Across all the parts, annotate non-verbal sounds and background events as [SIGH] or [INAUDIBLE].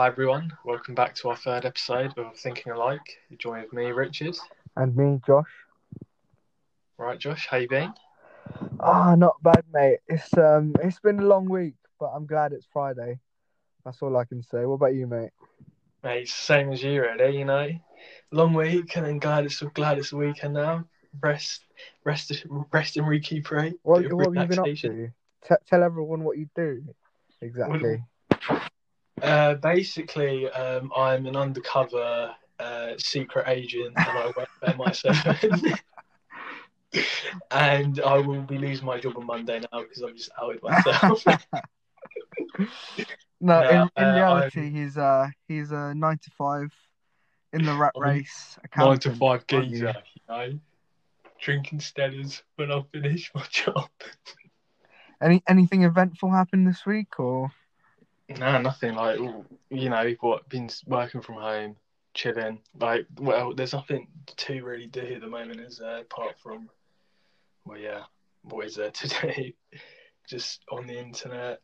Hi everyone, welcome back to our third episode of Thinking Alike. You join with me, Richard. And me, Josh. Right, Josh, how you been? Ah, not bad, mate. It's um, it's been a long week, but I'm glad it's Friday. That's all I can say. What about you, mate? Mate, same as you, really. You know, long week, and then glad it's glad it's the weekend now. Rest, rest, rest, and recuperate. What, what have you been up to? T- tell everyone what you do. Exactly. Uh, basically, um, I'm an undercover uh, secret agent, and I work for MI7. [LAUGHS] and I will be losing my job on Monday now because I'm just outed myself. No, [LAUGHS] No, in, in uh, reality, he's uh, he's a nine to five in the rat I'm race. Nine to five geezer, you know, drinking Stellas when I finish my [LAUGHS] job. Any anything eventful happened this week, or No, nothing like you know what. Been working from home, chilling. Like, well, there's nothing to really do at the moment, is there? Apart from, well, yeah, what is there today? [LAUGHS] Just on the internet,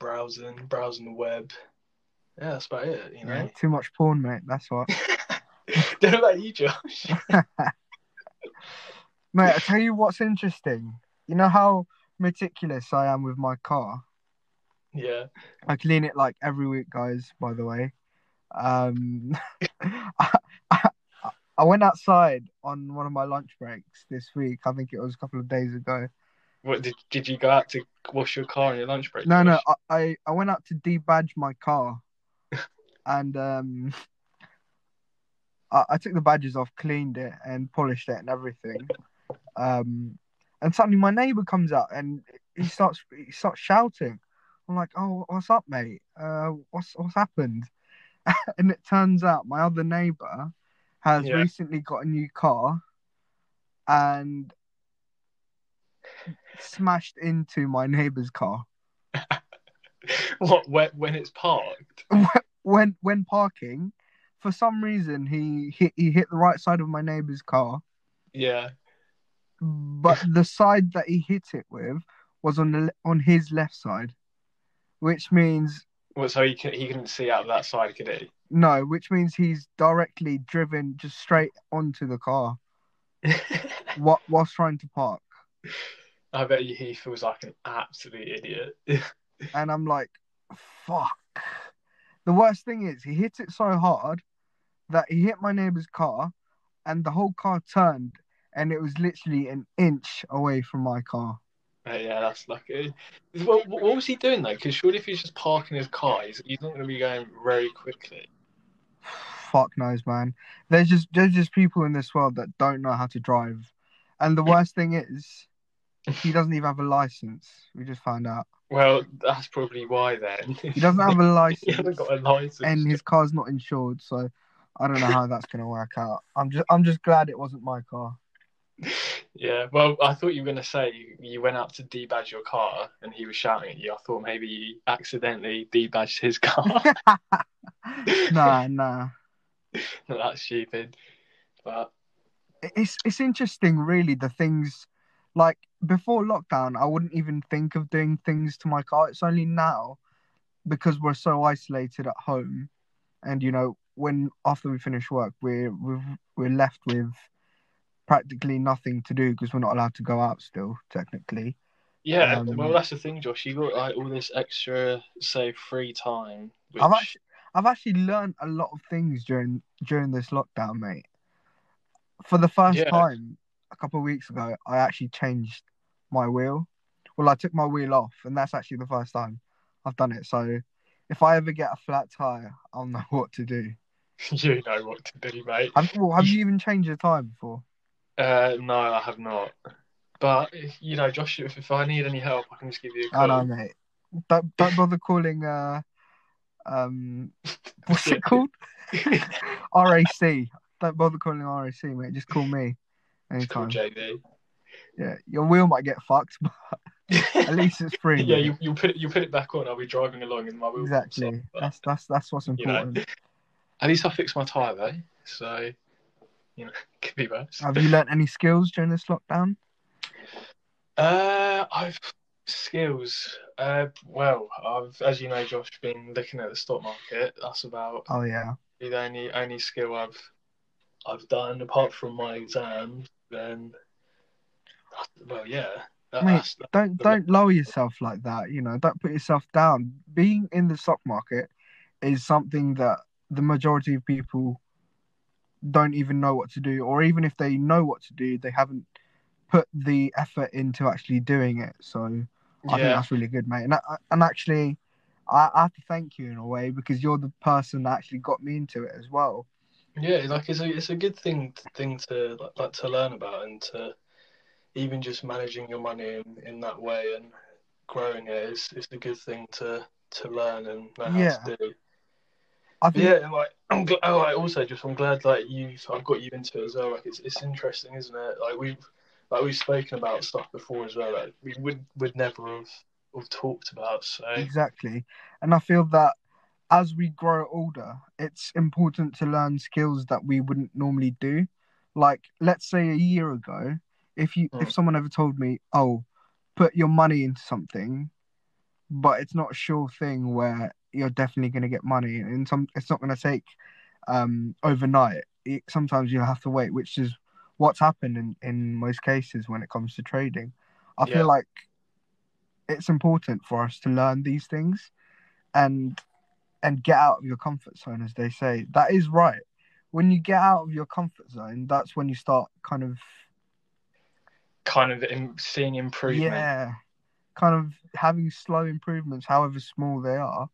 browsing, browsing the web. Yeah, that's about it. You know. Yeah, too much porn, mate? That's what. [LAUGHS] Don't know about you, Josh. [LAUGHS] Mate, I tell you what's interesting. You know how meticulous I am with my car. Yeah. I clean it like every week, guys. By the way, um, [LAUGHS] I, I went outside on one of my lunch breaks this week. I think it was a couple of days ago. What did did you go out to wash your car on your lunch break? No, no, I, I, I went out to debadge my car, [LAUGHS] and um, I, I took the badges off, cleaned it, and polished it and everything. Um, and suddenly my neighbor comes out and he starts he starts shouting. I'm like, "Oh, what's up, mate? Uh, what's what's happened?" [LAUGHS] and it turns out my other neighbor has Yeah. recently got a new car and smashed into my neighbor's car. [LAUGHS] What when, when it's parked? [LAUGHS] when when parking, for some reason he hit he hit the right side of my neighbor's car, Yeah. but the side that he hit it with was on the on his left side, which means Well, so he can he couldn't see out of that side, could he? no, which means he's directly driven just straight onto the car [LAUGHS] what whilst trying to park, I bet you he feels like an absolute idiot. [LAUGHS] and I'm like, fuck. The worst thing is he hit it so hard that he hit my neighbor's car, and the whole car turned, and it was literally an inch away from my car. Uh, yeah, that's lucky. What, what was he doing though? Because surely if he's just parking his car, he's, he's not going to be going very quickly. Fuck knows, man. There's just there's just people in this world that don't know how to drive, and the worst thing is, he doesn't even have a license. We just found out Well, that's probably why then. he doesn't have a license. [LAUGHS] he hasn't got a license. and his car's not insured. So I don't know how that's gonna work out. I'm just I'm just glad it wasn't my car. [LAUGHS] Yeah, well, I thought you were going to say you, you went out to debadge your car and he was shouting at you. I thought maybe you accidentally debadged his car. [LAUGHS] nah, nah. [LAUGHS] No, That's stupid. But It's it's interesting, really. The things like before lockdown, I wouldn't even think of doing things to my car. It's only now because we're so isolated at home, and you know, when after we finish work, we're we're, we're left with practically nothing to do because we're not allowed to go out still, technically. yeah, Um, well, that's the thing, Josh. You got like all this extra, say, free time. Which, I've actually I've actually learned a lot of things during during this lockdown, mate. For the first Yeah. time a couple of weeks ago, I actually changed my wheel. Well, I took my wheel off, and that's actually the first time I've done it. So, if I ever get a flat tire, I'll know [LAUGHS] what to do. [LAUGHS] you know what to do, mate. Have, well, have you even changed your tire before? Uh, no, I have not. But you know, Josh, if, if I need any help, I can just give you a call. know, mate. Don't don't bother calling. Uh, um, [LAUGHS] what's it called? [LAUGHS] RAC. Don't bother calling RAC, mate. Just call me Just call anytime. JD. Yeah, your wheel might get fucked, [LAUGHS] but at least it's free. yeah, you you put it you put it back on. I'll be driving along in my wheel. exactly. That's that's that's what's You know. important. At least I fixed my tyre though, so [LAUGHS] you know, [LAUGHS] could be worse. Have you learnt any skills during this lockdown? Uh, I've Skills. Uh, well, I've, as you know, Josh, been looking at the stock market. That's about Oh yeah. the only only skill I've I've done apart from my exams. Then, well, yeah. That, Mate, that's, Don't don't lower yourself like that. You know, don't put yourself down. Being in the stock market is something that the majority of people don't even know what to do, or even if they know what to do, they haven't put the effort into actually doing it. So I think that's really good, mate. And I- and actually, I, I have to thank you in a way because you're the person that actually got me into it as well. yeah. Like it's a it's a good thing thing to like, like to learn about and to even just managing your money in, in that way and growing it is is a good thing to to learn and know how Yeah. to do. I think Yeah, like I'm glad. Oh, like, also just I'm glad like you I've got you into it as well. Like it's it's interesting, isn't it? Like we've like we've spoken about stuff before as well. Like we would would never have have talked about. So Exactly. And I feel that as we grow older, it's important to learn skills that we wouldn't normally do. Like, let's say a year ago, if you if Mm. someone ever told me, "Oh, put your money into something," but it's not a sure thing where you're definitely going to get money, and some it's not going to take um overnight. It, sometimes you have to wait, which is what's happened in in most cases when it comes to trading. I Yeah. feel like it's important for us to learn these things and and get out of your comfort zone as they say that is right when you get out of your comfort zone that's when you start kind of kind of in, seeing improvement. yeah kind of having slow improvements however small they are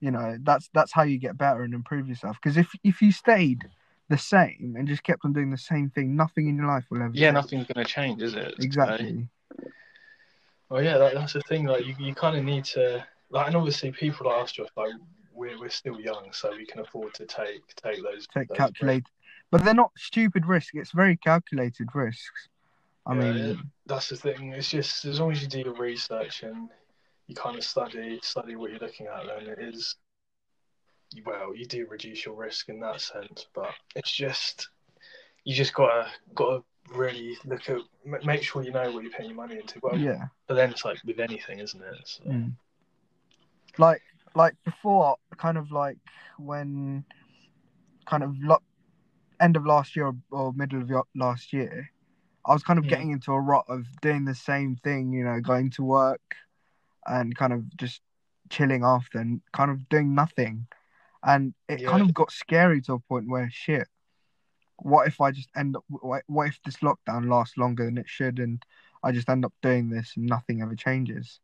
you know that's that's how you get better and improve yourself because if if you stayed the same and just kept on doing the same thing nothing in your life will ever Yeah, change. nothing's going to change, is it? So- exactly well, oh, yeah, that, that's the thing. Like you, you kind of need to like, and obviously people like us, like we're we're still young, so we can afford to take take those. take those calculate but they're not stupid risks it's very calculated risks i Yeah, mean that's the thing. It's just as long as you do your research and you kind of study study what you're looking at, then it is well, you do reduce your risk in that sense. But it's just you just gotta gotta really look at m- make sure you know what you're putting your money into. Well, yeah but then it's like with anything, isn't it? So, Mm. Like like before, kind of like when kind of lo- end of last year or middle of last year, I was kind of Mhm. getting into a rut of doing the same thing, you know, going to work and kind of just chilling after and kind of doing nothing. And it kind of got scary to a point where shit, what if I just end up, what if this lockdown lasts longer than it should and I just end up doing this and nothing ever changes?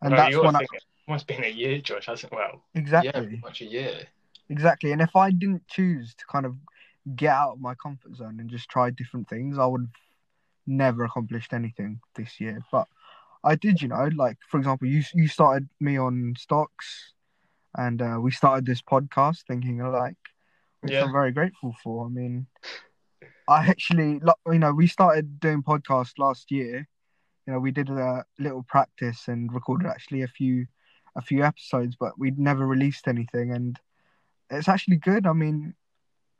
And No, that's when I, it must been a year, Josh, hasn't it? Well, exactly. yeah, much a year. Exactly. And if I didn't choose to kind of get out of my comfort zone and just try different things, I would have never accomplished anything this year. But I did, you know, like for example, you you started me on stocks and uh, we started this podcast thinking alike, which Yeah. I'm very grateful for. I mean, I actually, you know, we started doing podcasts last year. You know, we did a little practice and recorded actually a few a few episodes, but we'd never released anything and it's actually good. I mean,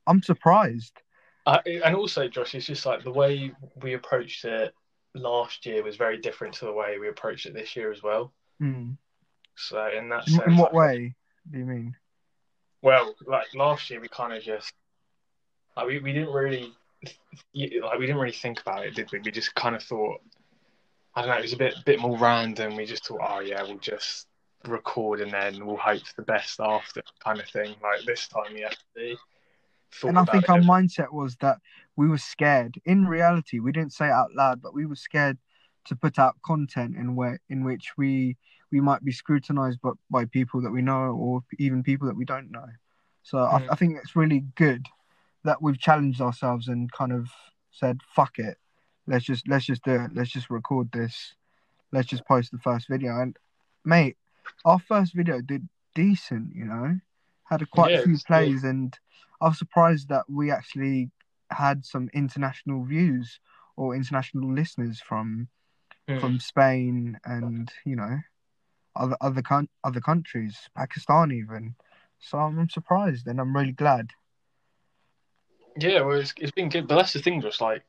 I'm surprised. Uh, and also, Josh, it's just like the way we approached it last year was very different to the way we approached it this year as well. Hmm. So in that In, sense, in what way do you mean? Well, like last year, we kind of just like we, we didn't really like we didn't really think about it, did we? We just kind of thought I don't know. It was a bit bit more random. We just thought, oh yeah, we'll just record and then we'll hope for the best after, kind of thing. Like this time, thought and I think it. our mindset was that we were scared. In reality, we didn't say it out loud, but we were scared to put out content in where in which we we might be scrutinized by, by people that we know or even people that we don't know. So Mm. I, I think it's really good that we've challenged ourselves and kind of said, "Fuck it, let's just let's just do it. Let's just record this. Let's just post the first video." And mate, our first video did decent. You know, had a quite Yeah, a few plays, and I was surprised that we actually had some international views or international listeners from Hmm. from Spain and you know other other coun- other countries, Pakistan even. So I'm surprised and I'm really glad. Yeah, well, it's, it's been good, but that's the thing. Just like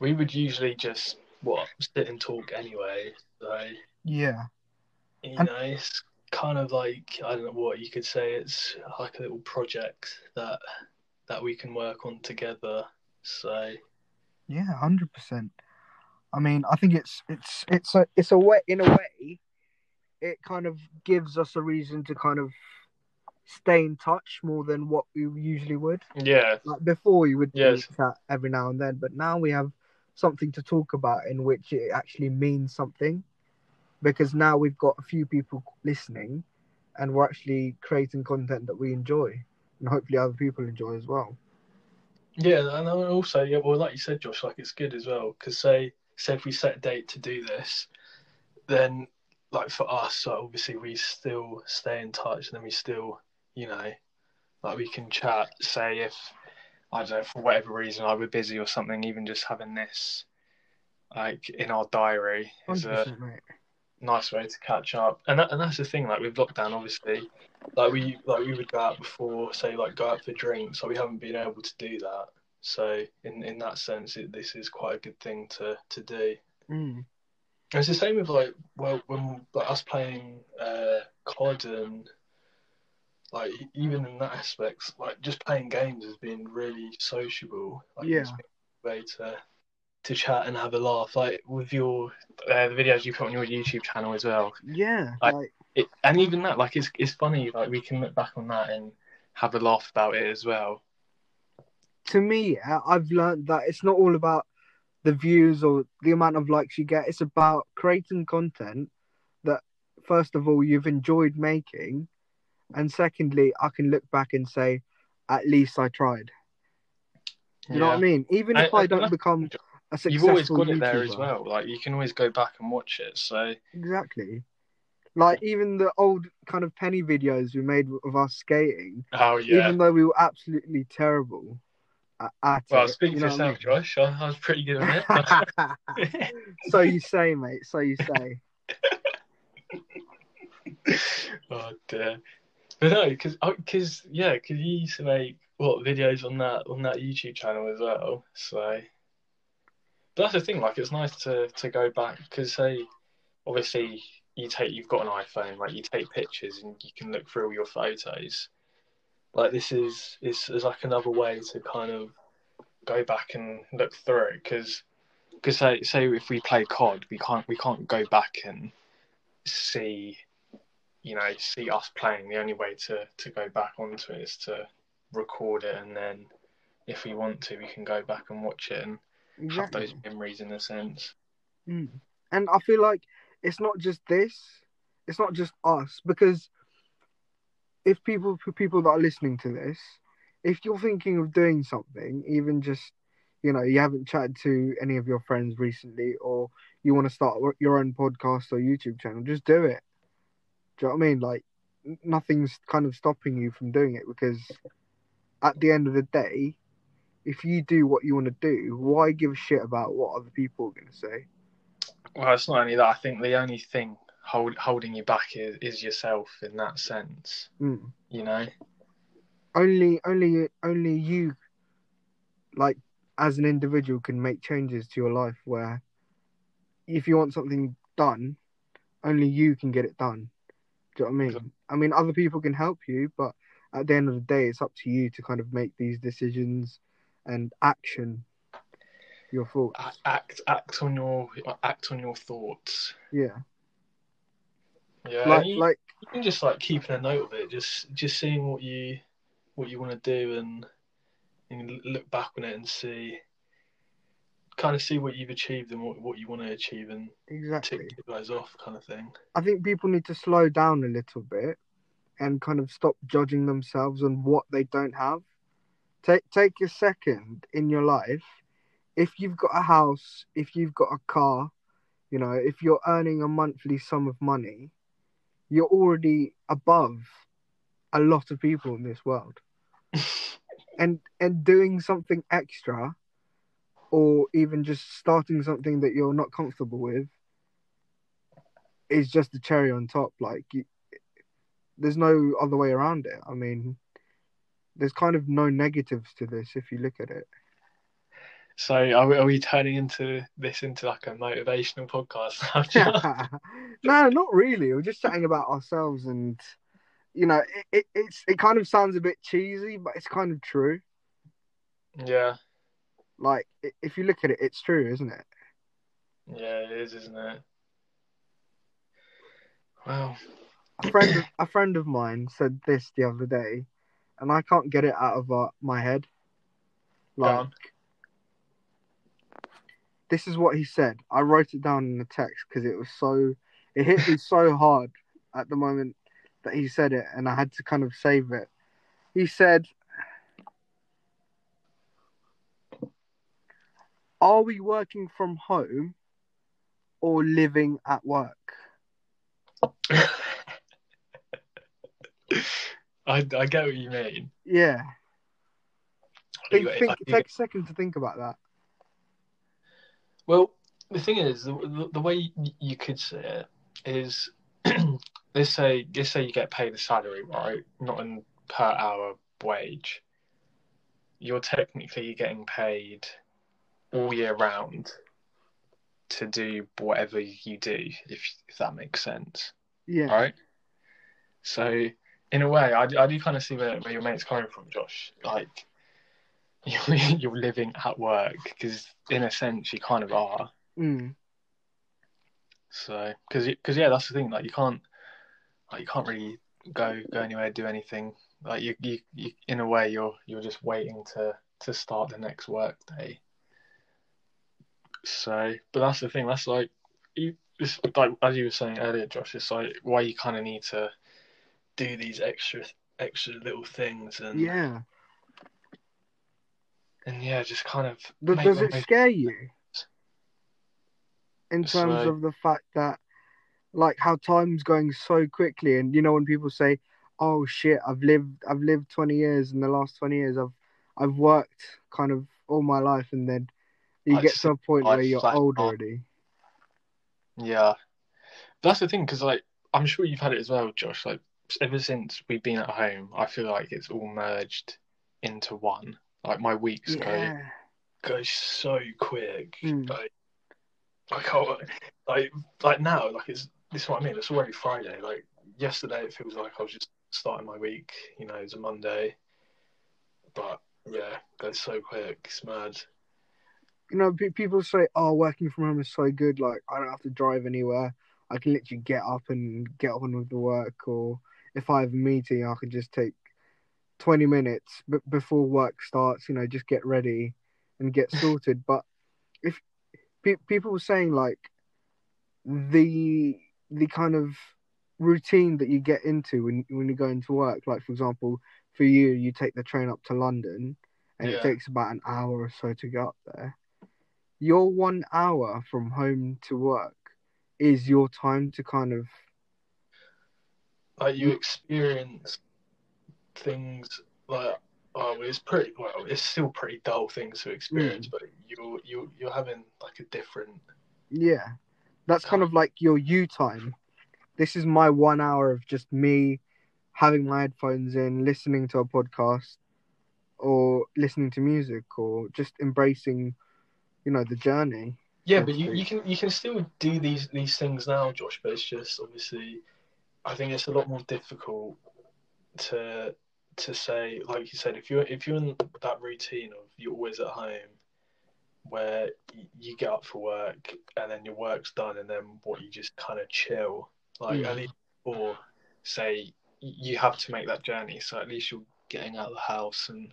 we would usually just what sit and talk anyway. So Yeah. You And- know, it's kind of like I don't know what you could say. It's like a little project that that we can work on together. So Yeah, hundred percent. I mean, I think it's it's it's a it's a way in a way, it kind of gives us a reason to kind of stay in touch more than what we usually would. yeah, Like before, we would Yes. chat every now and then, but now we have something to talk about in which it actually means something, because now we've got a few people listening, and we're actually creating content that we enjoy, and hopefully other people enjoy as well. yeah, and also yeah, well, like you said, Josh, like it's good as well because say say if we set a date to do this, then like for us, so obviously we still stay in touch, and then we still, you know, like we can chat. Say if I don't know for whatever reason I were busy or something, even just having this like in our diary is a. nice way to catch up. And that, and that's the thing, like with lockdown, obviously, like we like we would go out before, say like go out for drinks. So we haven't been able to do that. So in in that sense, it, this is quite a good thing to to do. Mm. It's the same with like well when like us playing uh, COD and like even in that aspect, like just playing games has been really sociable. Like, Yeah. way to to chat and have a laugh. Like with your uh, the videos you put on your YouTube channel as well. Yeah, I- like It, and even that, like it's it's funny. Like we can look back on that and have a laugh about it as well. to me, I've learned that it's not all about the views or the amount of likes you get. It's about creating content that, first of all, you've enjoyed making, and secondly, I can look back and say, at least I tried. You know what I mean? Even if I- I, I- don't become a successful You've always got it there as well. Like you can always go back and watch it. So Exactly. Like even the old kind of penny videos we made of us skating, oh yeah. even though we were absolutely terrible at, at well, it. speak you for what I yourself, Josh. I, I was pretty good at it. [LAUGHS] so you say, mate. So you say. [LAUGHS] oh dear. But no, because because oh, yeah, because you used to make what videos on that on that YouTube channel as well. So but that's the thing. Like it's nice to to go back because say obviously you take you've got an iPhone, like you take pictures and you can look through all your photos. Like this is is is like another way to kind of go back and look through it because because say say if we play COD, we can't we can't go back and see you know see us playing. The only way to to go back onto it is to record it and then if we want to, we can go back and watch it and have those memories in a sense. Mm. And I feel like it's not just this, it's not just us, because if people, for people that are listening to this, if you're thinking of doing something, even just, you know, you haven't chatted to any of your friends recently, or you want to start your own podcast or YouTube channel, just do it. Do you know what I mean? Like, nothing's kind of stopping you from doing it because at the end of the day, if you do what you want to do, why give a shit about what other people are going to say? Well, it's not only that. I think the only thing hold, holding you back is, is yourself in that sense. Mm. You know. only only only you like as an individual can make changes to your life where if you want something done only you can get it done do you know what i mean i mean other people can help you but at the end of the day it's up to you to kind of make these decisions and action your thoughts Act act on your act on your thoughts. yeah Yeah. like you, like you can just like keeping a note of it, just just seeing what you what you want to do and and look back on it and see kind of see what you've achieved and what, what you want to achieve and exactly tick guys off kind of thing. I think people need to slow down a little bit and kind of stop judging themselves on what they don't have. Take take a second in your life. If you've got a house, if you've got a car, you know, if you're earning a monthly sum of money, you're already above a lot of people in this world. [LAUGHS] And and doing something extra or even just starting something that you're not comfortable with is just the cherry on top. Like, you, there's no other way around it. I mean, there's kind of no negatives to this if you look at it. So are we, are we turning into this into like a motivational podcast? [LAUGHS] [LAUGHS] no, not really. We're just chatting about ourselves, and you know, it, it it's it kind of sounds a bit cheesy, but it's kind of true. yeah, Like if you look at it, it's true, isn't it? yeah, it is, isn't it? Well, A friend, of, a friend of mine said this the other day, and I can't get it out of uh, my head. Like this is what he said. I wrote it down in the text because it was so it hit me so [LAUGHS] hard at the moment that he said it, and I had to kind of save it. He said, "Are we working from home or living at work?" [LAUGHS] I, I get what you mean. Yeah, think, take a second to think about that. Well, the thing is, the, the, the way you, you could see it is, [CLEARS THROAT] let's say, let's say you get paid a salary, right? Not in per hour wage. You're technically getting paid all year round to do whatever you do, if if that makes sense, Yeah, right? So, in a way, I, I do kind of see where, where your mate's coming from, Josh. Like, [LAUGHS] you're, you're living at work because, in a sense, you kind of are. mm, So, because because yeah, that's the thing. Like you can't like you can't really go go anywhere, do anything. Like you, you, you in a way, you're you're just waiting to to start the next work day. So, but that's the thing. That's like you, it's like as you were saying earlier, Josh. It's like why you kind of need to do these extra extra little things and yeah. and yeah, just kind of. But does it scare you in terms So- of the fact that, like, how time's going so quickly, and you know when people say, "Oh shit, I've lived, I've lived twenty years. In the last twenty years, I've, I've worked kind of all my life," and then you Like, get to a point life where you're old on. already. Yeah, that's the thing because like I'm sure you've had it as well, Josh. Like ever since we've been at home, I feel like it's all merged into one. Like my weeks go Yeah, go so quick. Mm. Like I can't like like now like it's this is what I mean. It's already Friday. Like yesterday, it feels like I was just starting my week. You know, it's a Monday, but yeah, goes so quick. It's mad. you know, people say, "Oh, working from home is so good. Like, I don't have to drive anywhere. I can literally get up and get on with the work. Or if I have a meeting, I can just take twenty minutes b- before work starts. You know, just get ready and get [LAUGHS] sorted." but if pe- people were saying like the the kind of routine that you get into when when you go into work, like for example, for you, you take the train up to London, and Yeah. it takes about an hour or so to get up there your one hour from home to work is your time to kind of like you experience things like oh um, it's pretty well it's still pretty dull things to experience mm. but you you you're having like a different yeah. That's kind of like your you time. This is my one hour of just me having my headphones in listening to a podcast or listening to music or just embracing you know the journey yeah but you, you can you can still do these these things now Josh but it's just obviously I think it's a lot more difficult to to say like you said if you're if you're in that routine of you're always at home where you get up for work and then your work's done and then what you just kind of chill like Yeah. at least or say you have to make that journey so at least you're getting out of the house and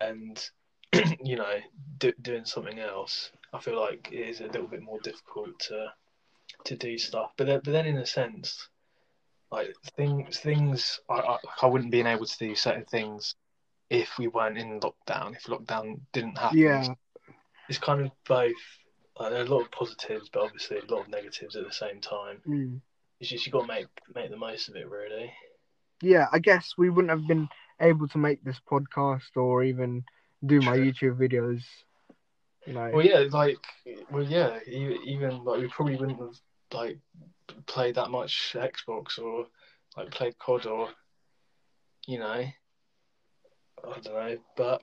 and [CLEARS THROAT] you know do, doing something else i feel like it is a little bit more difficult to to do stuff but then, but then in a sense like things things I, I I wouldn't be able to do certain things if we weren't in lockdown if lockdown didn't happen yeah it's kind of both like, there are a lot of positives but obviously a lot of negatives at the same time mm. it's just you got to make make the most of it really yeah i guess we wouldn't have been able to make this podcast or even do my True. youtube videos you know Well, yeah, like, well, yeah, even like we probably wouldn't have like played that much Xbox or like played COD or, you know, I don't know, but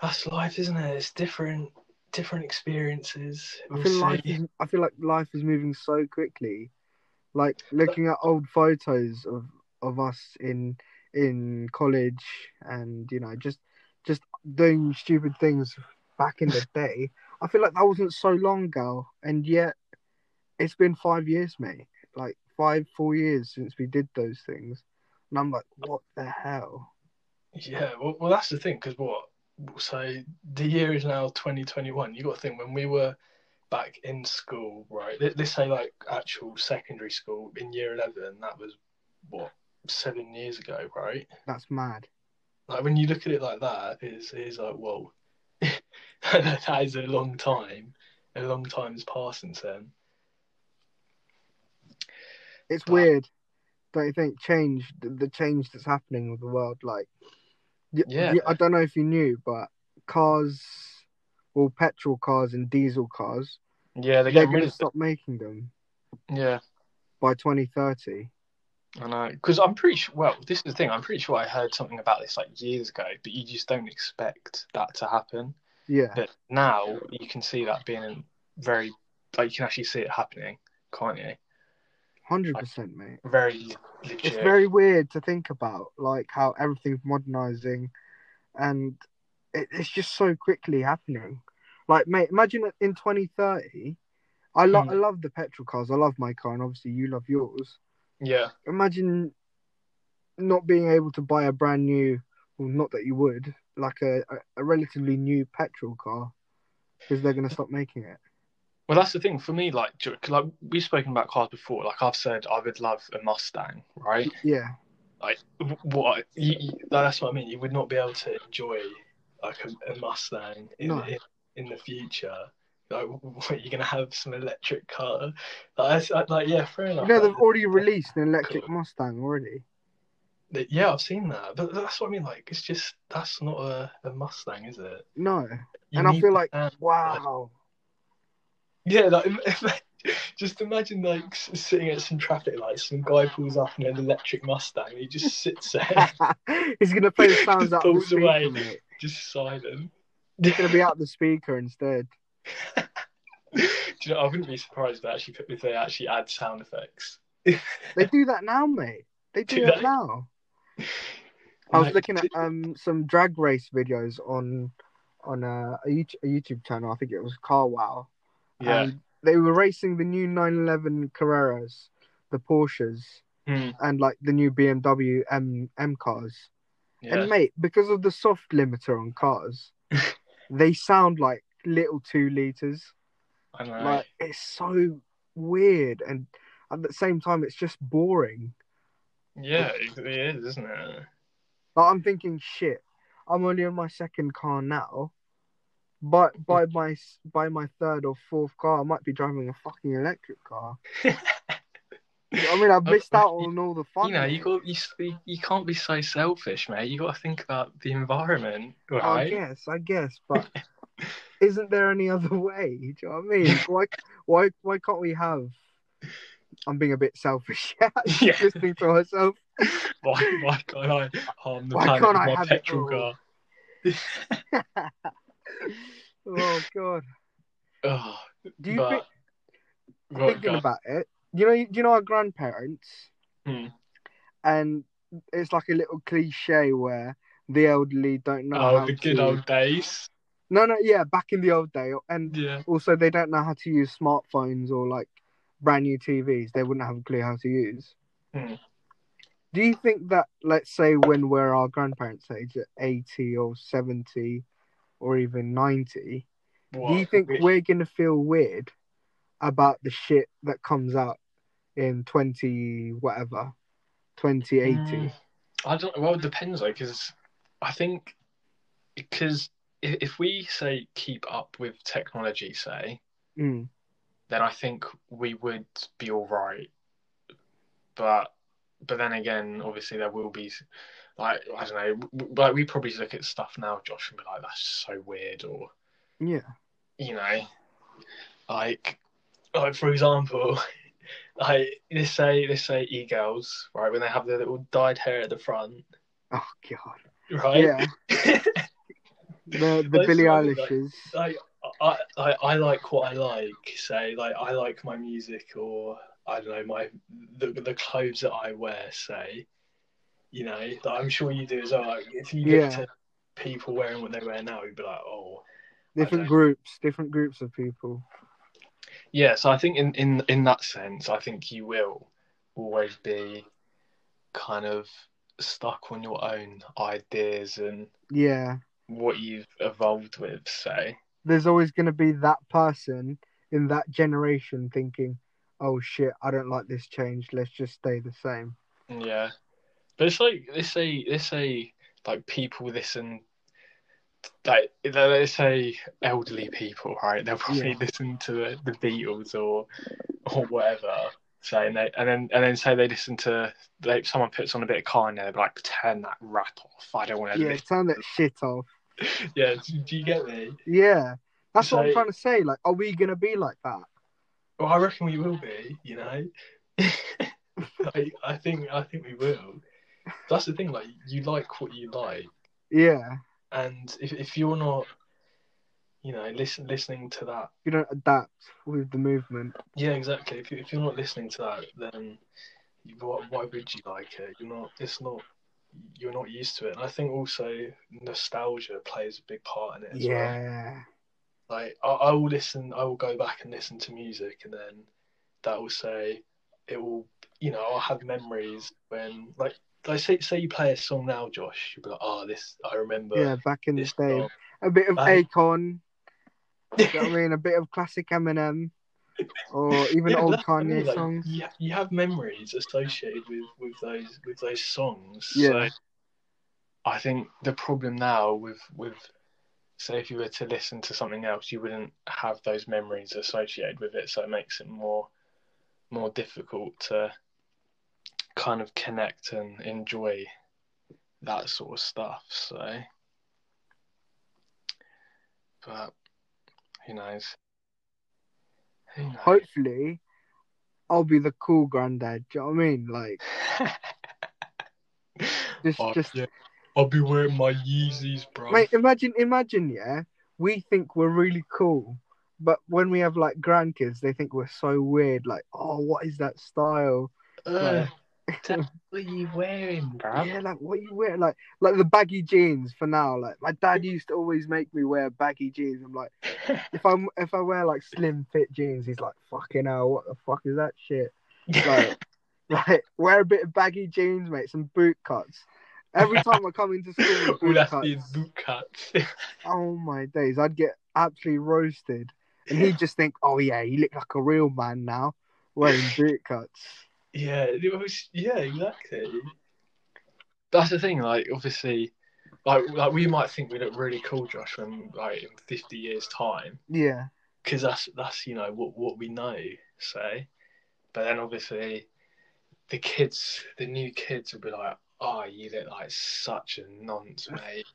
that's life, isn't it? It's different, different experiences. I feel life is, I feel like life is moving so quickly. Like looking at old photos of of us in in college and you know just just doing stupid things back in the day. I feel like that wasn't so long ago, and yet it's been five years, mate. Like five, four years since we did those things, and I'm like, what the hell? Yeah, well, well, that's the thing, because what? So the year is now 2021. You got to think when we were back in school, right? Let- Let's say like actual secondary school in year 11. That was what seven years ago, right? That's mad. Like when you look at it like that, it's, it's like whoa, [LAUGHS] that is a long time. A long time has passed since then. It's But- weird, don't you think? Change the, change that's happening with the world, like Yeah. I don't know if you knew, but cars, well, petrol cars and diesel cars, Yeah, they're they're going to stop making them Yeah, by 2030. I know. Because I'm pretty sure. Well, this is the thing. I'm pretty sure I heard something about this like years ago, but you just don't expect that to happen. Yeah, But now you can see that being very, like you can actually see it happening, can't you? Hundred percent, mate. Very legit. It's very weird to think about, like how everything's modernizing, and it, it's just so quickly happening. Like, mate, imagine in 2030. I love, Hmm. I love the petrol cars. I love my car, and obviously you love yours. Yeah, imagine not being able to buy a brand new well not that you would like a, a, a relatively new petrol car because they're going to stop making it well, that's the thing for me. Like, like we've spoken about cars before. Like I've said, I would love a Mustang, right? yeah Like, what? You, you, that's what I mean. You would not be able to enjoy like a, a Mustang in, No. in in the future. Like, what, you're gonna have some electric car? Like, I, uh, like yeah, fair you enough. know they've already released an electric Cool. mustang already Yeah, I've seen that, but that's what I mean. Like, it's just that's not a, a Mustang, is it? no You and i feel like wow yeah, like [LAUGHS] just imagine like sitting at some traffic lights, some guy pulls up in an electric Mustang, and he just sits there, [LAUGHS] he's going to play the [LAUGHS] sounds out of the speaker away. mate just silent. he's going to be out the speaker instead Do you know? I wouldn't be surprised if they actually if they actually add sound effects. they do that now mate they do Do that they? now I was looking at um some drag race videos on on a, a YouTube channel. I think it was carwow. Yeah, And they were racing the new 911 Carreras, the Porsches, Hmm, and like the new BMW M M cars. yeah. And mate, because of the soft limiter on cars, [LAUGHS] they sound like little two liters. I know. Like it's so weird, and at the same time, it's just boring. yeah, it, it is, isn't it? Like I'm thinking, shit, I'm only on my second car now. But [LAUGHS] by my by my third or fourth car, I might be driving a fucking electric car. [LAUGHS] I mean, I've oh, missed out on all the fun. you know, you got you, you can't be so selfish, mate. You got to think about the environment, I guess, I guess, but [LAUGHS] isn't there any other way? Do you know what I mean? Why, why, why can't we have? I'm being a bit selfish. Yeah. listening to myself. Why, why can't I harm the Why planet can't with I my petrol car? Oh god. Oh, Do you but, think, thinking go. about it? You know, you know our grandparents, Hmm. and it's like a little cliche where the elderly don't know Oh, how the good to. old days. No, no, yeah, back in the old day, and Yeah. also they don't know how to use smartphones or like brand new TVs. They wouldn't have a clue how to use. Hmm. Do you think that, let's say, when we're our grandparents' age, at eighty or seventy, or even ninety, What? do you think We- we're gonna feel weird about the shit that comes out in twenty whatever, twenty eighty? Mm, I don't. Well, it depends though, because I think because if, if we say keep up with technology, say, Mm. then I think we would be all right. But but then again, obviously there will be like I don't know, like we probably look at stuff now, Josh, and be like, that's so weird, or Yeah. You know, like like for example, [LAUGHS] like let's say let's say e girls, right, when they have their little dyed hair at the front, Oh god. right? Yeah. [LAUGHS] The the That's Billie I like- like I, I I like what I like. Say like I like my music, or I don't know my the the clothes that I wear. Say, you know, like, I'm sure you do as well. Like, if you Yeah. to people wearing what they wear now, you'd be like, oh, different groups, different groups of people. yeah. So I think in in in that sense, I think you will always be kind of stuck on your own ideas and Yeah. what you've evolved with. Say, There's always going to be that person in that generation thinking, "Oh shit, I don't like this change. Let's just stay the same." Yeah, but it's like they say they say like people listen like they they say elderly people, right? They'll probably Yeah. listen to the, the Beatles or or whatever. Saying they and then and then say they listen to like someone puts on a bit of car and they're like turn that rat off. I don't want to Yeah, listen. turn that shit off. [LAUGHS] Yeah, do, do you get me? Yeah, that's what I'm trying to say. Like, are we to be like that? Well, I reckon we will be. You know, [LAUGHS] I, I think I think we will. That's the thing. Like you like what you like. Yeah, and if if you're not, you know, listen listening to that, you don't adapt with the movement. yeah, exactly. If you, if you're not listening to that, then you- why, why would you like it? You're not. It's not. You're not used to it. And I think also nostalgia plays a big part in it as well. Yeah, Like I, I will listen. I will go back and listen to music, and then that will say it will. You know, I'll have memories when like. Like say, say you play a song now, Josh. You'll be like, "Oh, this I remember." yeah. Back in the this day, song." a bit of I- Akon. [LAUGHS] You know what I mean? A bit of classic Eminem, or even Yeah, old I Kanye like, songs. You, you have memories associated with, with those with those songs. Yeah. So I think the problem now with with say if you were to listen to something else, you wouldn't have those memories associated with it. So it makes it more more difficult to kind of connect and enjoy that sort of stuff. So, but who knows? Who knows? Hopefully, I'll be the cool granddad. Do you know what I mean? Like, [LAUGHS] just, Oh, just, yeah. I'll be wearing my Yeezys, bro. mate. Imagine, imagine, yeah. We think we're really cool, but when we have like grandkids, they think we're so weird. Like, oh, what is that style? Uh, what are you wearing, bro? Yeah, like what you wear, like like the baggy jeans for now. Like my dad [LAUGHS] used to always make me wear baggy jeans. I'm like, if [LAUGHS] I'm if I wear like slim fit jeans, he's like, fucking hell, what the fuck is that shit? Like, [LAUGHS] like wear a bit of baggy jeans, mate, some boot cuts. Every time I come into school with All boot that cuts, boot cuts. oh my days, I'd get absolutely roasted. And he'd just think, oh yeah, you look like a real man now, wearing boot cuts. Yeah, it was, yeah, exactly. That's the thing. Like, obviously, like like we might think we look really cool, Josh, when like in fifty years' time, Yeah, because that's that's you know what what we know. Say, but then obviously, the kids, the new kids, will be like, "Oh, you look like such a nonce, [LAUGHS] mate."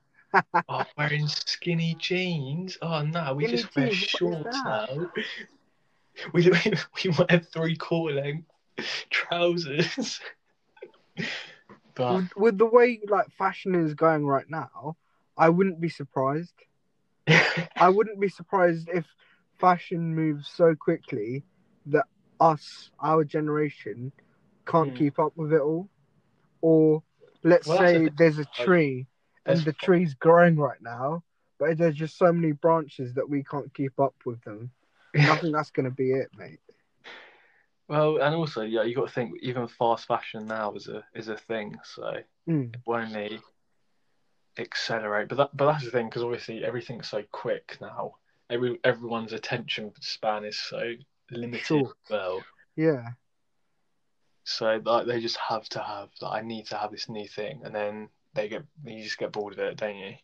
oh, wearing skinny jeans. Oh no, we Skinny just wear jeans, what is shorts now. [LAUGHS] We [LAUGHS] we, we wear three quarter length [LAUGHS] trousers. [LAUGHS] but with, with the way like fashion is going right now, I wouldn't be surprised. [LAUGHS] I wouldn't be surprised if fashion moves so quickly that us, our generation, can't Hmm. keep up with it all. Or let's Well, the say there's a tree and the fine. tree's growing right now, but there's just so many branches that we can't keep up with them. I think that's going to be it, mate. Well, and also yeah, you got to think even fast fashion now is a is a thing, so Mm. it will only accelerate. But that but that's the thing because obviously everything's so quick now. Every everyone's attention span is so limited as well. Yeah, So like they just have to have like I need to have this new thing, and then they get you just get bored of it, don't you?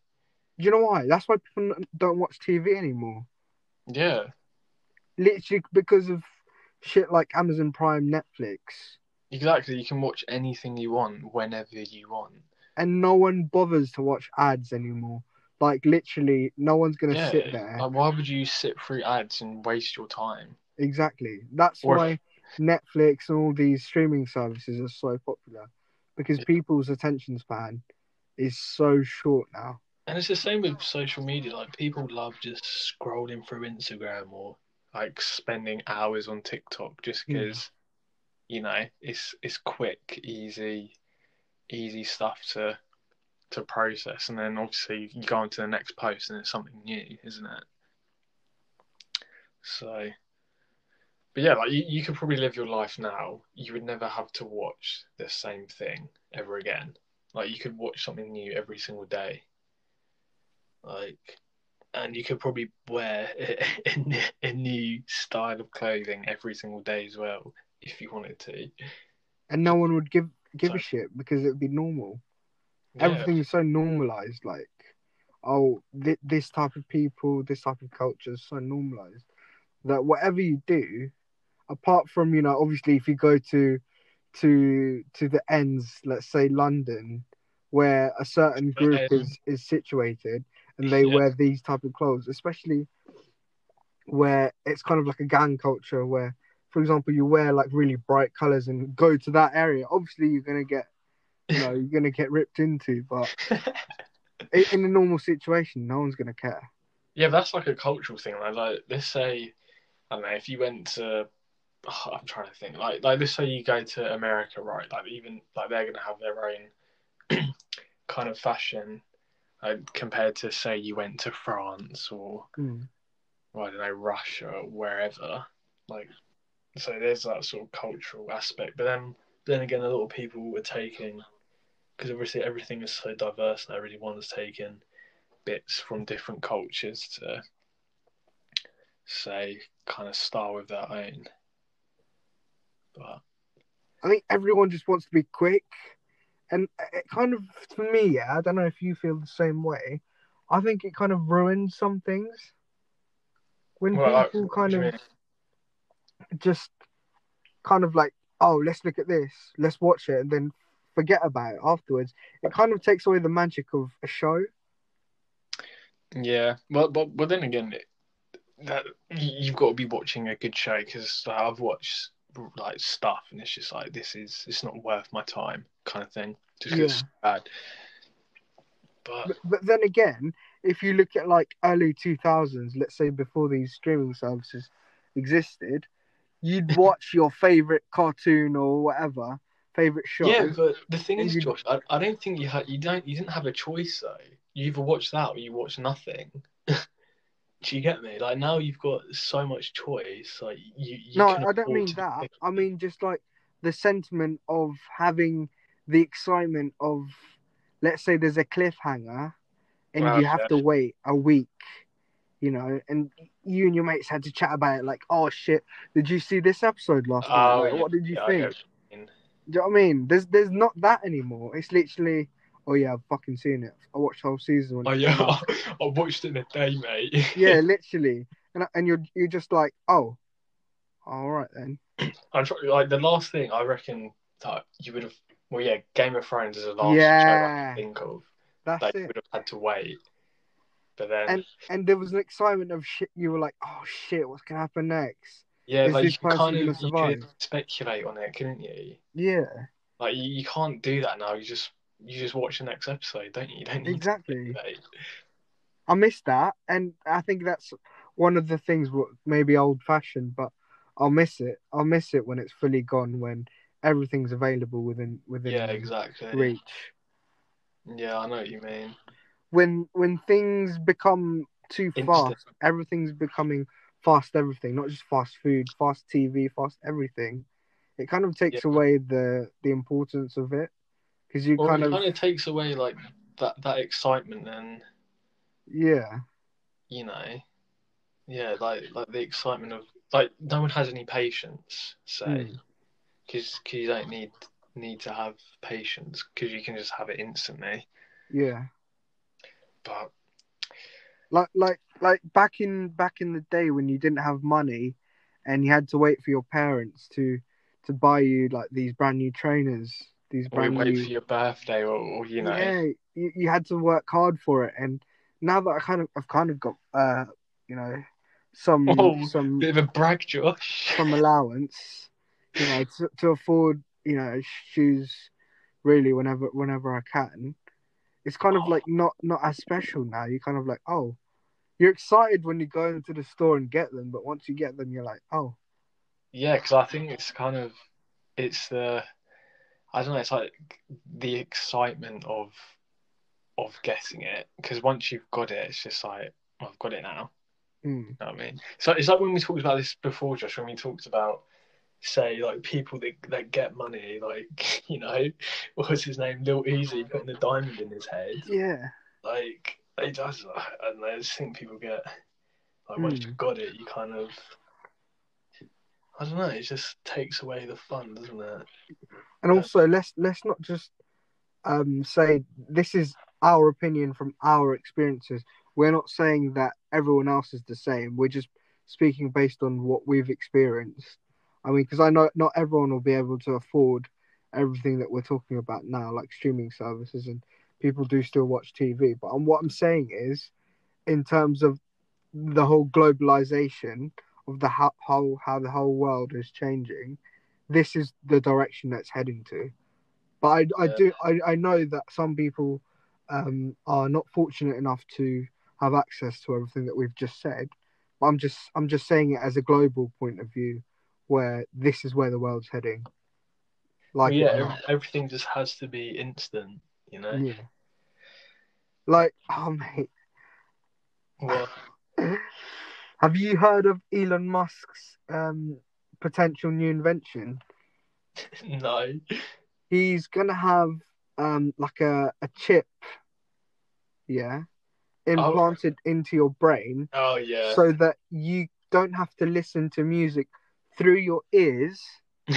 you know why? That's why people don't watch TV anymore. Yeah, Literally because of shit like Amazon Prime, Netflix. exactly. You can watch anything you want whenever you want. and no one bothers to watch ads anymore. Like literally, no one's gonna Yeah, sit there. like why would you sit through ads and waste your time? Exactly. That's Or- why Netflix and all these streaming services are so popular because Yeah. people's attention span is so short now. And it's the same with social media. Like people love just scrolling through Instagram or like spending hours on TikTok just Yeah. because you know it's it's quick, easy, easy stuff to to process. And then obviously you go on to the next post and it's something new, isn't it? So, but yeah, like you, you could probably live your life now. You would never have to watch the same thing ever again. Like you could watch something new every single day. Like, and you could probably wear [LAUGHS] a, a, new style of clothing every single day as well if you wanted to. and no one would give give a shit because it would be normal. Yeah. Everything is so normalized. Like, oh, th- this type of people, this type of culture is so normalized that whatever you do, apart from you know, obviously, if you go to to to the ends, let's say London, where a certain group is is situated, and they Yeah. wear these type of clothes, especially where it's kind of like a gang culture where for example you wear like really bright colors and go to that area obviously you're going to get you know you're to get ripped into but [LAUGHS] in a normal situation no one's going to care Yeah, that's like a cultural thing. Like, like let's say, I don't know, if you went to, oh, [SIGHS] I'm trying to think. Like, like let's say you go to America, right? Like, even like they're gonna have their own [CLEARS THROAT] kind of fashion, like compared to say you went to France or Mm. well, I don't know Russia or wherever. Like, so there's that sort of cultural aspect. But then, then again, a lot of people were taking because obviously everything is so diverse now. Everyone's taking bits from different cultures to say kind of start with their own. But i think everyone just wants to be quick and it kind of for me yeah i don't know if you feel the same way i think it kind of ruins some things when Well, people what kind of mean? just kind of like, oh, let's look at this, let's watch it, and then forget about it afterwards. It kind of takes away the magic of a show. yeah, well, but but then again, it, that you've got to be watching a good show because I've watched like stuff and it's just like this is it's not worth my time kind of thing. Just Yeah. bad. But But, but then again, if you look at like early 2000s, let's say before these streaming services existed, you'd [LAUGHS] watch your favorite cartoon or whatever, favorite show. yeah, but the thing is, you- Josh, I, I don't think you had you don't you didn't have a choice though. You either watch that or you watch nothing. Do you get me? Like now you've got so much choice. Like you, you no, I don't mean that. picky. I mean just like the sentiment of having the excitement of, let's say there's a cliffhanger, and Well, you have yeah. to wait a week, you know, and you and your mates had to chat about it. Like, oh shit, did you see this episode last night? Oh, Like, what did you Yeah, think? you. Do you know what I mean? There's there's not that anymore. It's literally, oh yeah, I've fucking seen it. I watched the whole season. When Oh yeah. [LAUGHS] I watched it in a day, mate. [LAUGHS] yeah, [LAUGHS] literally, and and you're you're just like, oh, all right then. [CLEARS THROAT] I'm trying, like the last thing I reckon that you would have. Well, yeah, Game of Thrones is the last show I can think of That's that you it. would have had to wait. But then, And and there was an excitement of shit. You were like, oh shit, what's gonna happen next? yeah, is like this you kind of you could speculate on it, couldn't you? Yeah, Like you, you can't do that now. You just you just watch the next episode, don't you? You don't exactly. I miss that, and I think that's one of the things. What maybe old fashioned, but I'll miss it. I'll miss it when it's fully gone. When everything's available within within Yeah, exactly. reach. Yeah, I know what you mean. When when things become too Instant. fast, everything's becoming fast. Everything, not just fast food, fast TV, fast everything. It kind of takes Yeah. away the the importance of it because you Well, kind it of kind of takes away like that that excitement and yeah you know, yeah, like like the excitement of like no one has any patience, say, Mm. because you don't need need to have patience because you can just have it instantly. yeah. But like like like back in back in the day when you didn't have money and you had to wait for your parents to to buy you like these brand new trainers these or you brand wait new for your birthday, or, or you know, yeah you, you had to work hard for it. And now that i kind of i've kind of got uh you know some [LAUGHS] Oh, some bit of a brag, Josh. some allowance you know to, to afford you know shoes really whenever whenever i can. It's kind of like not not as special now. You're kind of like, oh, you're excited when you go into the store and get them, but once you get them, you're like, oh, Yeah, because I think it's kind of it's the I don't know. It's like the excitement of of getting it because once you've got it, it's just like "Oh, I've got it now. mm, You know what I mean? So it's like when we talked about this before, Josh. When we talked about say like people that that get money, like [LAUGHS] you know, what was his name, Lil Uzi, putting the diamond in his head. yeah, Like it does, and I just think people get like once Mm. you've got it, you kind of. I don't know. It just takes away the fun, doesn't it? and also let's let's not just um say this is our opinion from our experiences. We're not saying that everyone else is the same. We're just speaking based on what we've experienced. I mean, because I know not everyone will be able to afford everything that we're talking about now, like streaming services, and people do still watch TV. But um, what I'm saying is, in terms of the whole globalization of the how how, how the whole world is changing, this is the direction that's heading to. But I, I Yeah. do I, I know that some people um, are not fortunate enough to have access to everything that we've just said. But I'm just I'm just saying it as a global point of view, where this is where the world's heading. Like Well, yeah, it or ev- everything just has to be instant, you know. yeah. Like oh mate, Well, have you heard of Elon Musk's um, potential new invention? [LAUGHS] no. he's gonna have um like a, a chip yeah implanted into your brain Oh yeah. so that you don't have to listen to music through your ears [LAUGHS]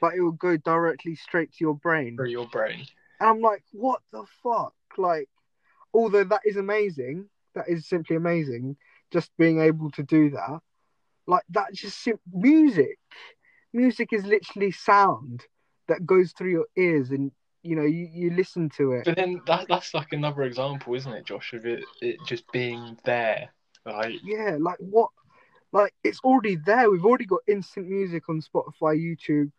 but it will go directly straight to your brain for your brain. and i'm like what the fuck like although that is amazing that is simply amazing just being able to do that like that just sim- music music is literally sound that goes through your ears and you know you, you listen to it But then that that's like another example, isn't it, Josh, of it it just being there. Like yeah like what like it's already there we've already got instant music on spotify youtube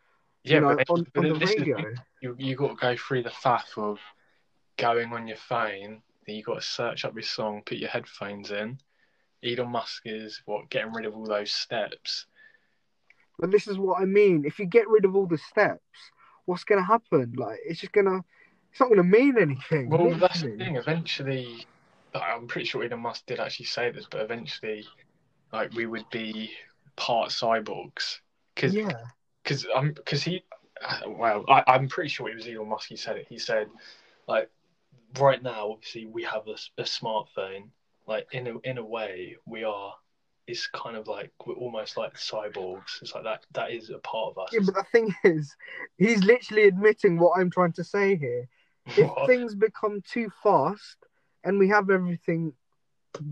yeah, you know, but, on, but on the is radio you you got to go through the faff of going on your phone. Then you got to search up your song, put your headphones in. Elon Musk is what getting rid of all those steps. but this is what i mean if you get rid of all the steps what's gonna happen like it's just gonna it's not gonna mean anything Well, that's the thing. Eventually, like, I'm pretty sure Elon Musk did actually say this, but eventually, like we would be part cyborgs because yeah because um because he well I, I'm pretty sure it was Elon Musk. He said it. He said like right now, obviously we have a smartphone. Like in a in a way, we are. It's kind of like we're almost like cyborgs. It's like that. That is a part of us. yeah but the thing is he's literally admitting what i'm trying to say here if What? things become too fast and we have everything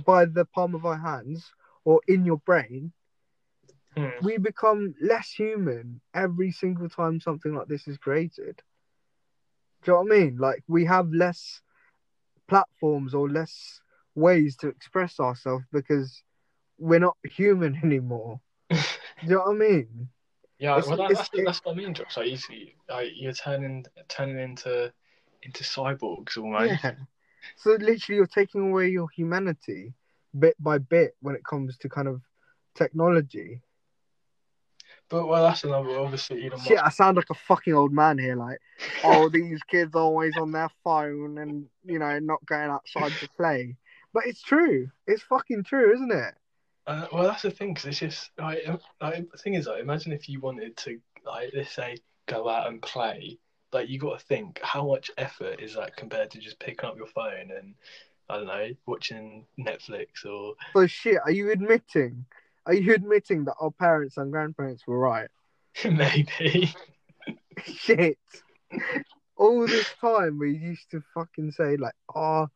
by the palm of our hands or in your brain, Hmm. we become less human every single time something like this is created. Do you know what I mean? Like we have less platforms or less ways to express ourselves because we're not human [LAUGHS] anymore. Do you know what I mean? Yeah, It's- well, that, that's, that's what I mean, Josh. Like, you see, like, you're turning turning into into cyborgs almost. Yeah. So literally, you're taking away your humanity bit by bit when it comes to kind of technology. But well, that's another. Obviously, Elon Musk. Shit, I sound like a fucking old man here. Like, oh, these kids are always on their phone and you know not going outside to play. But it's true. It's fucking true, isn't it? Uh, well, that's the thing, because it's just like, like the thing is, like, imagine if you wanted to, like, let's say, go out and play. Like, you got to think how much effort is that compared to just picking up your phone and I don't know, watching Netflix or So shit. Are you admitting? Are you admitting that our parents and grandparents were right? [LAUGHS] [LAUGHS] maybe. shit. All this time we used to fucking say like, "Oh,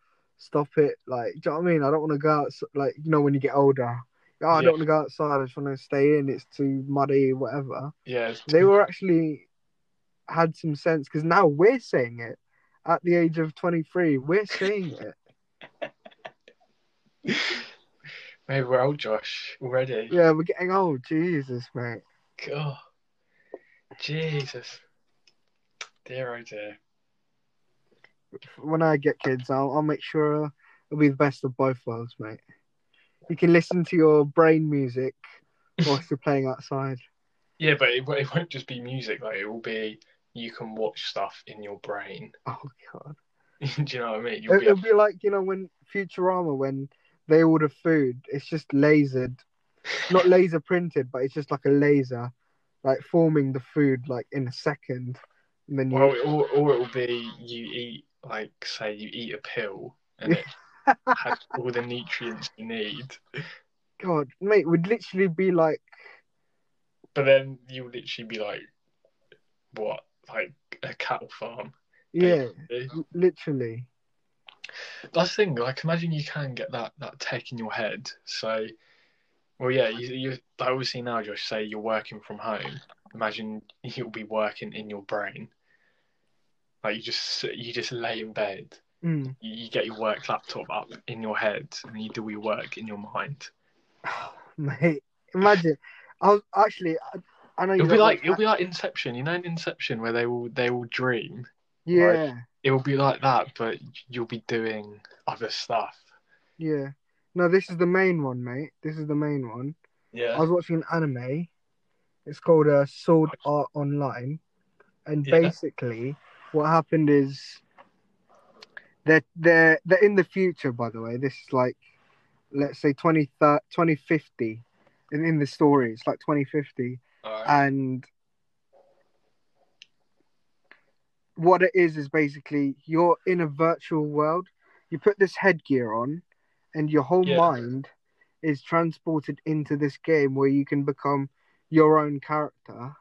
stop it!" Like, do you know what I mean? I don't want to go out. Like, you know, when you get older, oh, I Yeah. don't want to go outside. I just want to stay in. It's too muddy, whatever. Yeah, They were actually had some sense because now we're saying it at the age of twenty three. We're saying it. [LAUGHS] maybe we're old, Josh, already. Yeah, we're getting old. Jesus, mate. God, Jesus, dear oh dear. When I get kids, I'll I'll make sure it'll be the best of both worlds, mate. You can listen to your brain music whilst you're playing outside. [LAUGHS] Yeah, but it, it won't just be music. Like it will be you can watch stuff in your brain. [LAUGHS] Oh god. [LAUGHS] Do you know what I mean? You'll It, be it'll be like you know when Futurama when they order food, it's just lasered, not laser printed, but it's just like a laser, like forming the food like in a second. And then you, Well, or, or it will be you eat, like, say, you eat a pill and it [LAUGHS] has all the nutrients you need, God, mate, would literally be like, but then you would literally be like, what, like a cattle farm? yeah, basically. literally. That's the thing. Like, imagine you can get that that tech in your head. So, well, yeah, you you obviously now, Josh, say you're working from home. Imagine [LAUGHS] you'll be working in your brain. Like you just you just lay in bed. Mm. You, you get your work laptop up in your head, and you do your work in your mind. [SIGHS] mate, imagine. I'll actually, I, I know you It'll be like like it'll be like Inception. You know, in Inception where they will they will dream. yeah, It will be like that, but you'll be doing other stuff. yeah. No, this is the main one, mate. This is the main one. Yeah. I was watching an anime. It's called uh, Sword Art Online, and Yeah. basically, what happened is they're they're they're in the future. By the way, this is like let's say 20, 2050 in in the story. It's like twenty fifty, Alright. and what it is is basically you're in a virtual world. You put this headgear on, and your whole Yeah. mind is transported into this game where you can become your own character,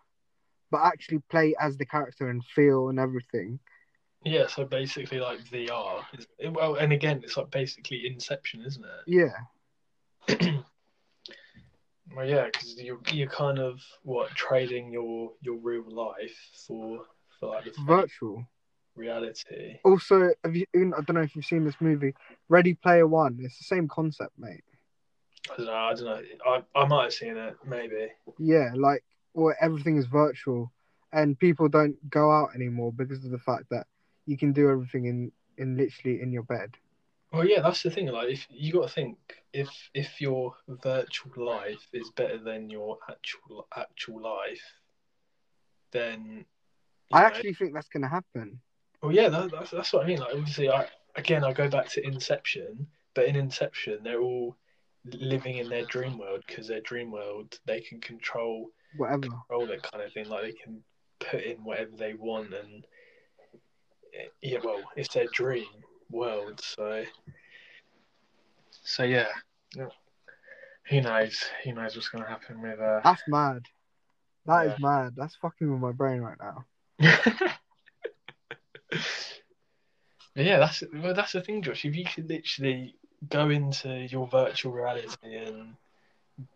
but actually play as the character and feel and everything. Yeah, so basically like VR. Is- Well, and again, it's like basically Inception, isn't it? Yeah, [CLEARS THROAT] Well, yeah, because you're you're kind of what trading your your real life for for like the virtual. reality. Also, have you? I don't know if you've seen this movie, Ready Player One. It's the same concept, mate. I don't know. I don't know. I I might have seen it, maybe. Yeah, like well, everything is virtual, and people don't go out anymore because of the fact that you can do everything in in literally in your bed. Well, yeah, that's the thing. Like, if you got to think, if if your virtual life is better than your actual actual life, then I know- actually think that's gonna happen. Well, yeah, that, that's that's what I mean. Like, obviously, I again, I go back to Inception, but in Inception, they're all living in their dream world because their dream world they can control Whatever. control it kind of thing. Like they can put in whatever they want, and yeah, well, it's their dream world. So, so yeah, yeah. who knows? Who knows what's going to happen with uh. That's mad. That is Yeah. mad. That's fucking with my brain right now. [LAUGHS] Yeah, that's well, that's the thing, Josh. If you could literally go into your virtual reality and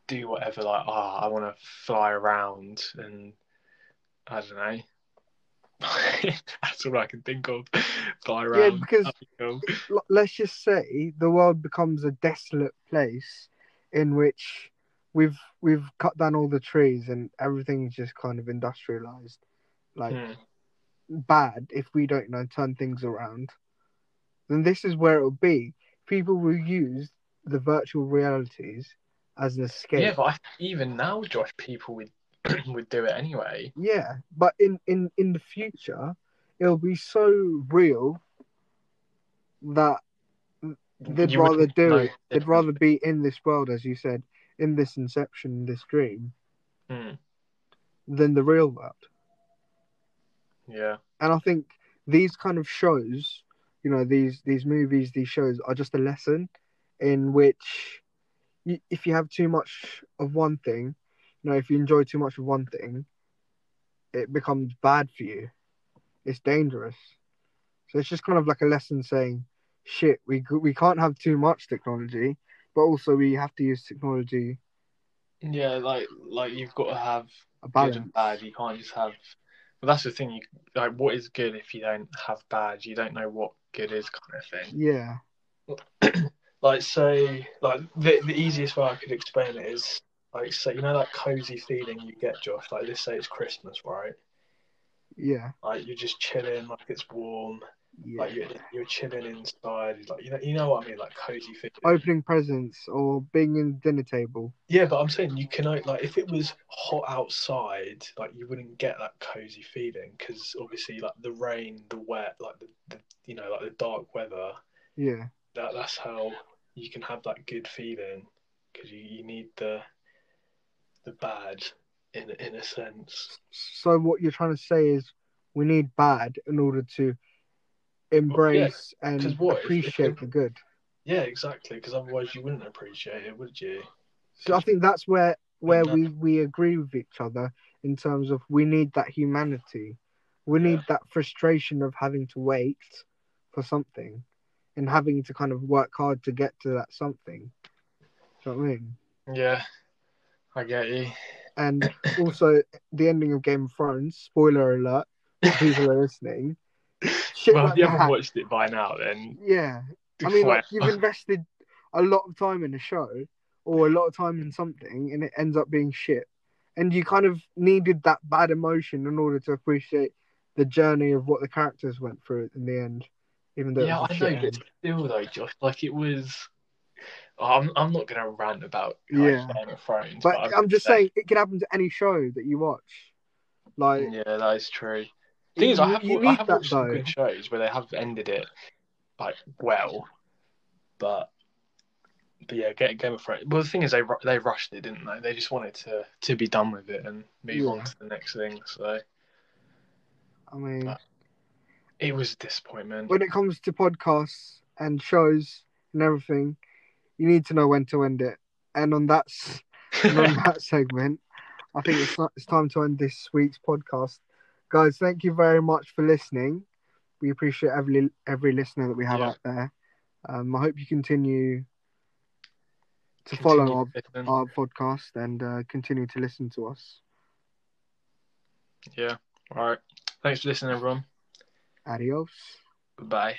do whatever, like, oh, I want to fly around, and I don't know. [LAUGHS] that's all I can think of. Fly around. Yeah, because- cool. Let's just say the world becomes a desolate place in which we've we've cut down all the trees and everything's just kind of industrialized like Hmm. bad if we don't you know turn things around then this is where it'll be people will use the virtual realities as an escape Yeah, but I, even now, Josh, people would [CLEARS THROAT] would do it anyway. Yeah, but in in in the future it'll be so real that they'd You rather do it. They'd rather be in this world, as you said, in this inception, this dream, Hmm. than the real world. Yeah. And I think these kind of shows, you know, these these movies, these shows are just a lesson in which, if you have too much of one thing, you know, if you enjoy too much of one thing, it becomes bad for you. It's dangerous. So it's just kind of like a lesson saying, shit, we we can't have too much technology, but also we have to use technology Yeah, like like you've got to have a good and bad. You can't just have. But that's the thing. You like what is good if you don't have bad. You don't know what good is, kind of thing. Yeah, [CLEARS THROAT] Like say, like the the easiest way I could explain it is like say you know that cozy feeling you get, Josh. Like let's say it's Christmas, right? yeah, Like you're just chilling, like it's warm. Yeah. Like you're you're chilling inside, like you know you know what I mean, like cozy feeling. Opening presents or being in the dinner table. Yeah, but I'm saying you can like if it was hot outside, like you wouldn't get that cozy feeling because obviously like the rain, the wet, like the, the you know like the dark weather. Yeah. That that's how you can have that good feeling because you, you need the the bad in in a sense. So what you're trying to say is we need bad in order to embrace 'cause and what appreciate if- the good. Yeah, exactly. Because otherwise you wouldn't appreciate it, would you? So I think that's where where we we agree with each other in terms of we need that humanity. We need Yeah. that frustration of having to wait for something and having to kind of work hard to get to that something. Do you know what I mean? Yeah, I get you. And [LAUGHS] also the ending of Game of Thrones, spoiler alert, for people are listening. Shit well, like if you haven't that. watched it by now, then Yeah. I mean, like, you've invested a lot of time in a show or a lot of time in something, and it ends up being shit. And you kind of needed that bad emotion in order to appreciate the journey of what the characters went through in the end. Even though yeah, it was a I know, but still though, Josh, like it was. Oh, I'm I'm not gonna rant about like, Yeah. Game of Thrones, But I'm I'm just saying- saying it can happen to any show that you watch. Like, Yeah, that is true. Thing is, I have I have watched some good shows where they have ended it like well, but but yeah, Ga- Game of Thrones. Well, the thing is, they they rushed it, didn't they? They just wanted to to be done with it and move on to the next thing. So I mean, But- it was a disappointment. when it comes to podcasts and shows and everything, you need to know when to end it. And on that, [LAUGHS] and on that segment, I think it's not, it's time to end this week's podcast, guys. Thank you very much for listening. We appreciate every every listener that we have Yeah. out there. Um, I hope you continue to Continue follow our, our podcast and uh, continue to listen to us. Yeah. All right. Thanks for listening, everyone. Adios. Goodbye.